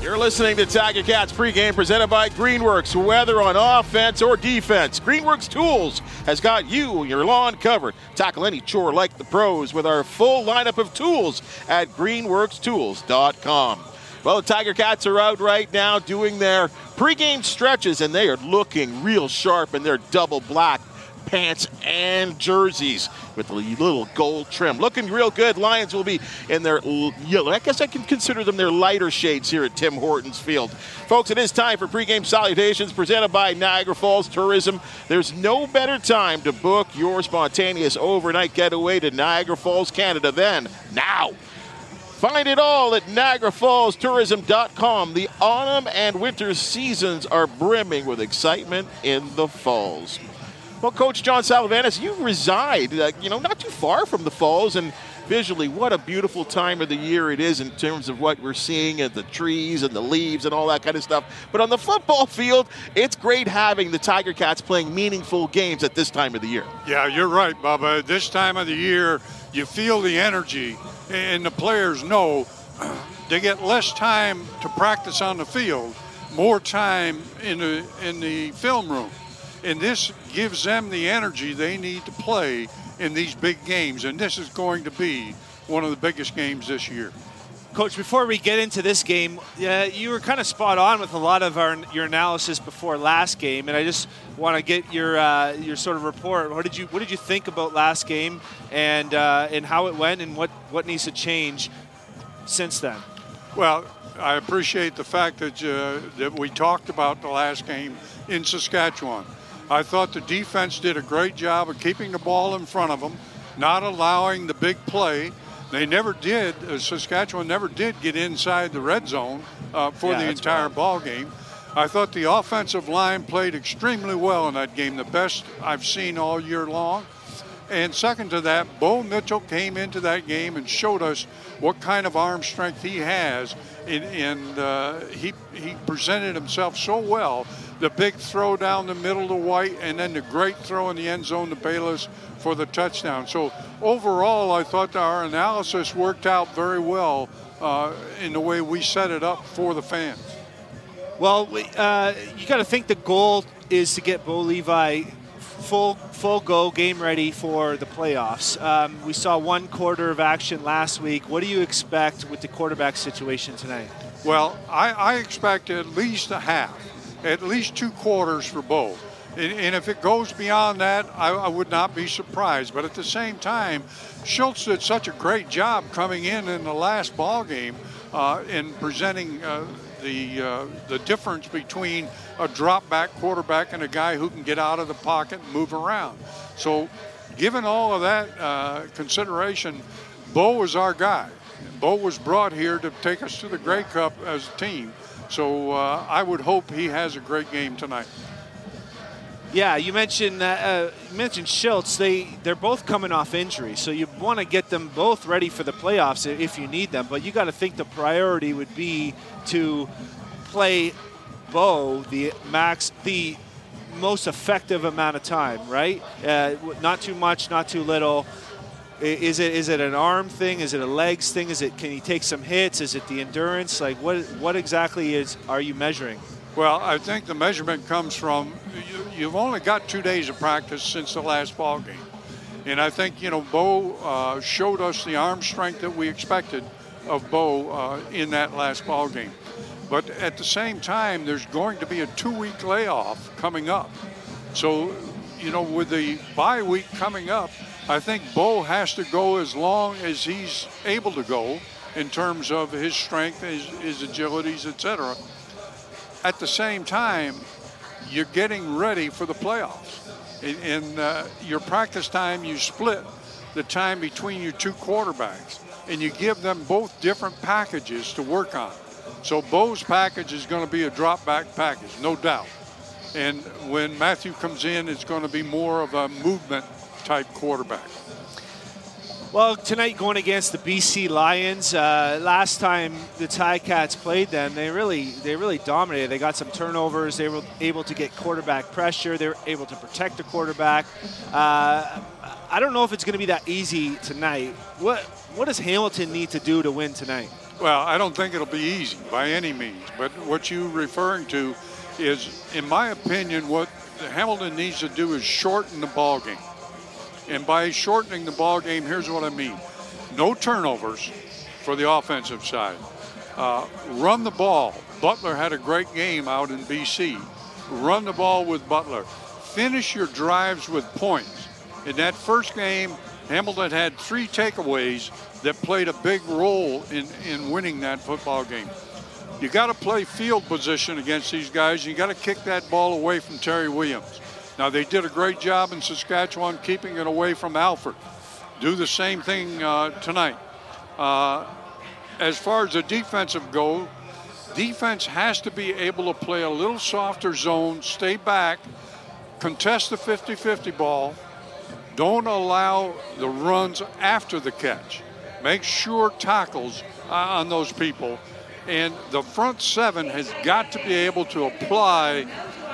You're listening to Tiger Cats pregame presented by Greenworks. Whether on offense or defense, Greenworks Tools has got you and your lawn covered. Tackle any chore like the pros with our full lineup of tools at greenworkstools.com. Well, the Tiger Cats are out right now doing their pregame stretches, and they are looking real sharp in their double black pants and jerseys with a little gold trim. Looking real good. Lions will be in their yellow. I guess I can consider them their lighter shades here at Tim Hortons Field. Folks, it is time for pregame salutations presented by Niagara Falls Tourism. There's no better time to book your spontaneous overnight getaway to Niagara Falls, Canada than now. Find it all at NiagaraFallsTourism.com. The autumn and winter seasons are brimming with excitement in the falls. Well, Coach John Salavantis, you reside, uh, you know, not too far from the falls, and visually, what a beautiful time of the year it is in terms of what we're seeing and the trees and the leaves and all that kind of stuff. But on the football field, it's great having the Tiger Cats playing meaningful games at this time of the year. Yeah, you're right, Bubba. This time of the year, you feel the energy, and the players know they get less time to practice on the field, more time in the in the film room and this gives them the energy they need to play in these big games. And this is going to be one of the biggest games this year. Coach, before we get into this game, uh, you were kind of spot on with a lot of our, your analysis before last game, and I just want to get your uh, your sort of report. What did you What did you think about last game, and uh, and how it went, and what what needs to change since then? Well, I appreciate the fact that uh, that we talked about the last game in Saskatchewan. I thought the defense did a great job of keeping the ball in front of them, not allowing the big play. They never did. Uh, Saskatchewan never did get inside the red zone uh, for yeah, the entire right. ball game. I thought the offensive line played extremely well in that game, the best I've seen all year long. And second to that, Bo Mitchell came into that game and showed us what kind of arm strength he has, and, uh, he he presented himself so well the big throw down the middle to White, and then the great throw in the end zone to Bayless for the touchdown. So overall, I thought our analysis worked out very well uh, in the way we set it up for the fans. Well, uh, you got to think the goal is to get Bo Levi full full go game ready for the playoffs. Um, we saw one quarter of action last week. What do you expect with the quarterback situation tonight? Well, I, I expect at least a half at least two quarters for both. And, and if it goes beyond that, I, I, would not be surprised. But at the same time, Shiltz did such a great job coming in in the last ball game uh, in presenting uh, the uh, the difference between a drop back quarterback and a guy who can get out of the pocket and move around. So, given all of that uh, consideration, Bo was our guy. Bo was brought here to take us to the Grey Cup as a team. So uh, I would hope he has a great game tonight. Yeah, you mentioned uh, you mentioned Shiltz. They they're both coming off injury, so you want to get them both ready for the playoffs if you need them. But you got to think the priority would be to play Bo the max the most effective amount of time, right? Uh, not too much, not too little. Is it is it an arm thing? Is it a legs thing? Is it can he take some hits? Is it the endurance? Like what what exactly is are you measuring? Well, I think the measurement comes from you, have only got two days of practice since the last ball game, and I think you know Bo uh, showed us the arm strength that we expected of Bo uh, in that last ball game. But at the same time, there's going to be a two-week layoff coming up, so you know with the bye week coming up I think Bo has to go as long as he's able to go in terms of his strength, his, his agilities, etc. At the same time, you're getting ready for the playoffs. In, in uh, your practice time, you split the time between your two quarterbacks, and you give them both different packages to work on. So Bo's package is going to be a drop back package, no doubt. And when Matthew comes in, it's going to be more of a movement type quarterback. Well, tonight going against the BC Lions. Uh, last time the Ticats played them, they really they really dominated. They got some turnovers. They were able to get quarterback pressure. They were able to protect the quarterback. Uh, I don't know if it's going to be that easy tonight. What what does Hamilton need to do to win tonight? Well, I don't think it'll be easy by any means. But what you're referring to is, in my opinion, what Hamilton needs to do is shorten the ball game. And by shortening the ball game, here's what I mean: no turnovers for the offensive side. Uh, run the ball. Butler had a great game out in BC. Run the ball with Butler. Finish your drives with points. In that first game, Hamilton had three takeaways that played a big role in, in winning that football game. You got to play field position against these guys. You got to kick that ball away from Terry Williams. Now they did a great job in Saskatchewan keeping it away from Alford. Do the same thing uh, tonight. Uh, as far as the defensive go, defense has to be able to play a little softer zone, stay back, contest the 50-50 ball. Don't allow the runs after the catch. Make sure tackles uh, on those people. And the front seven has got to be able to apply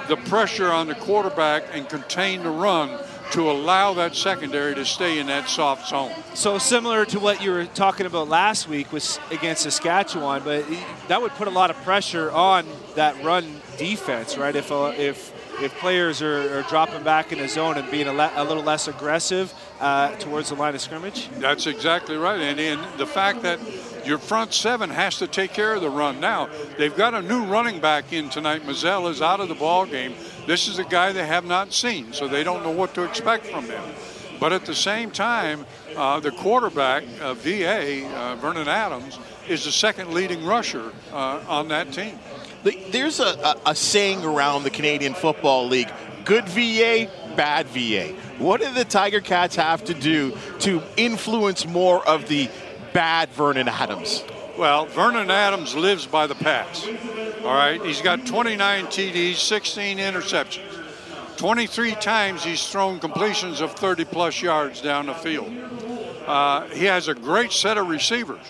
the pressure on the quarterback and contain the run to allow that secondary to stay in that soft zone. So similar to what you were talking about last week was against Saskatchewan, but that would put a lot of pressure on that run defense, right? If uh, if if players are, are, dropping back in the zone and being a, le- a little less aggressive uh, towards the line of scrimmage. That's exactly right, and, and the fact that your front seven has to take care of the run. Now they've got a new running back in tonight. Mizzell is out of the ball game. This is a guy they have not seen, so they don't know what to expect from him. But at the same time, uh, the quarterback, uh, VA, uh, Vernon Adams, is the second leading rusher uh, on that team. There's a, a, a saying around the Canadian Football League good VA, bad VA. What do the Tiger Cats have to do to influence more of the bad Vernon Adams? Well, Vernon Adams lives by the pass. All right, he's got 29 TDs, 16 interceptions. 23 times he's thrown completions of 30 plus yards down the field. Uh, he has a great set of receivers.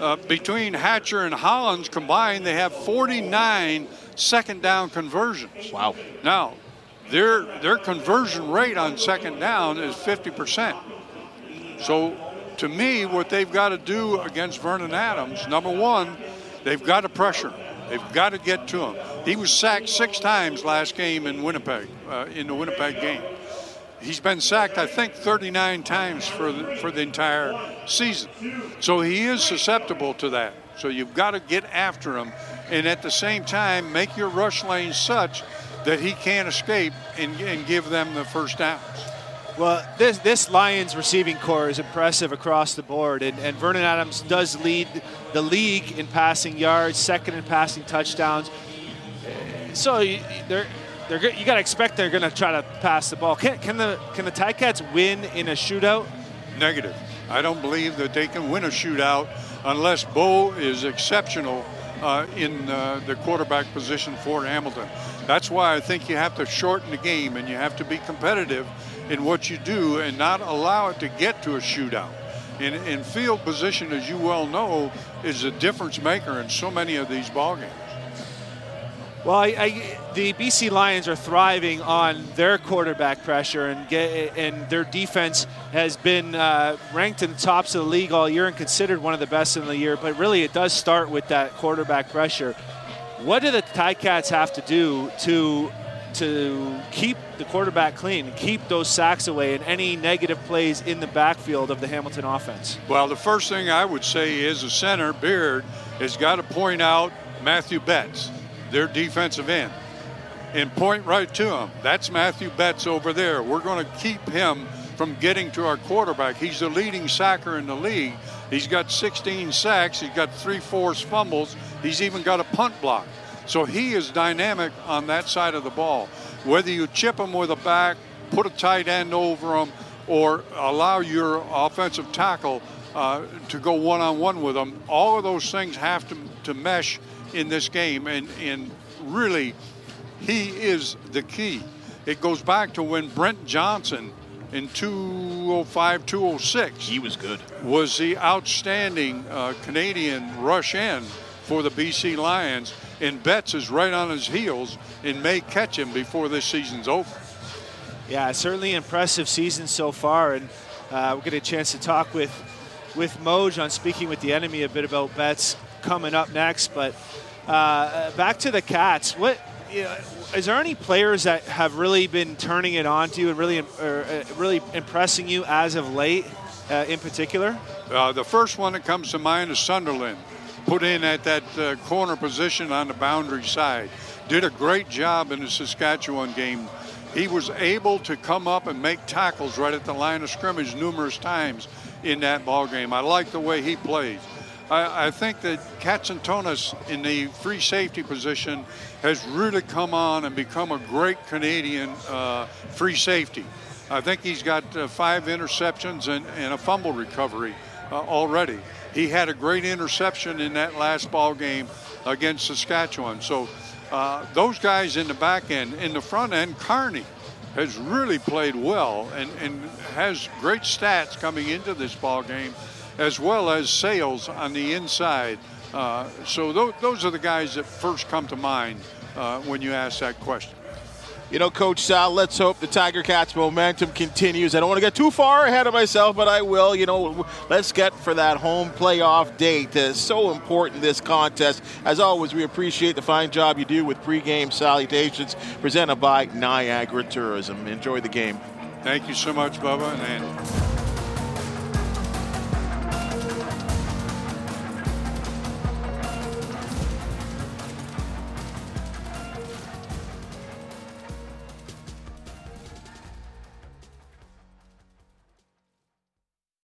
Uh, between Hatcher and Hollins combined, they have 49 second down conversions. Wow. Now, their their conversion rate on second down is 50%. So to me, what they've got to do against Vernon Adams, number one, they've got to pressure him. They've got to get to him. He was sacked six times last game in Winnipeg, uh, in the Winnipeg game. He's been sacked, I think, 39 times for the, for the entire season. So he is susceptible to that. So you've got to get after him, and at the same time, make your rush lane such that he can't escape and, and give them the first downs. Well, this this Lions receiving corps is impressive across the board, and, and Vernon Adams does lead the league in passing yards, second in passing touchdowns. So they're they're you got to expect they're going to try to pass the ball. Can, can the can the Ticats win in a shootout? Negative. I don't believe that they can win a shootout unless Bo is exceptional uh, in uh, the quarterback position for Hamilton. That's why I think you have to shorten the game and you have to be competitive in what you do and not allow it to get to a shootout. In, in field position, as you well know, is a difference maker in so many of these ball games. Well, I, I, the BC Lions are thriving on their quarterback pressure, and get, and their defense has been uh, ranked in the tops of the league all year and considered one of the best in the year. But really, it does start with that quarterback pressure. What do the Ticats have to do to to keep the quarterback clean, keep those sacks away, and any negative plays in the backfield of the Hamilton offense? Well, the first thing I would say is the center, Beard, has got to point out Matthew Betts, their defensive end, and point right to him. That's Matthew Betts over there. We're going to keep him from getting to our quarterback. He's the leading sacker in the league. He's got 16 sacks. He's got three forced fumbles. He's even got a punt block. So he is dynamic on that side of the ball. Whether you chip him with a back, put a tight end over him, or allow your offensive tackle uh, to go one on one with him, all of those things have to, to mesh in this game. And, and really, he is the key. It goes back to when Brent Johnson in 205, 206. He was good. Was the outstanding uh, Canadian rush end for the BC Lions and Betts is right on his heels and may catch him before this season's over. Yeah, certainly impressive season so far. And Uh, we'll get a chance to talk with with Moj on speaking with the enemy a bit about Betts coming up next. But uh, back to the Cats. What you know, is there any players that have really been turning it on to you and really, uh, really impressing you as of late, uh, in particular? Uh, the first one that comes to mind is Sunderland, put in at that uh, corner position on the boundary side. Did a great job in the Saskatchewan game. He was able to come up and make tackles right at the line of scrimmage numerous times in that ball game. I like the way he plays. I, I think that Katsantonis in the free safety position has really come on and become a great Canadian uh, free safety. I think he's got uh, five interceptions and, and, a fumble recovery uh, already. He had a great interception in that last ball game against Saskatchewan. So uh, those guys in the back end, in the front end, Carney has really played well and, and has great stats coming into this ball game as well as Sayles on the inside. Uh, so th- those are the guys that first come to mind uh, when you ask that question. You know, Coach Sal, let's hope the Tiger Cats momentum continues. I don't want to get too far ahead of myself, but I will. You know, let's get for that home playoff date. It's so important, this contest. As always, we appreciate the fine job you do with pregame salutations presented by Niagara Tourism. Enjoy the game. Thank you so much, Bubba. And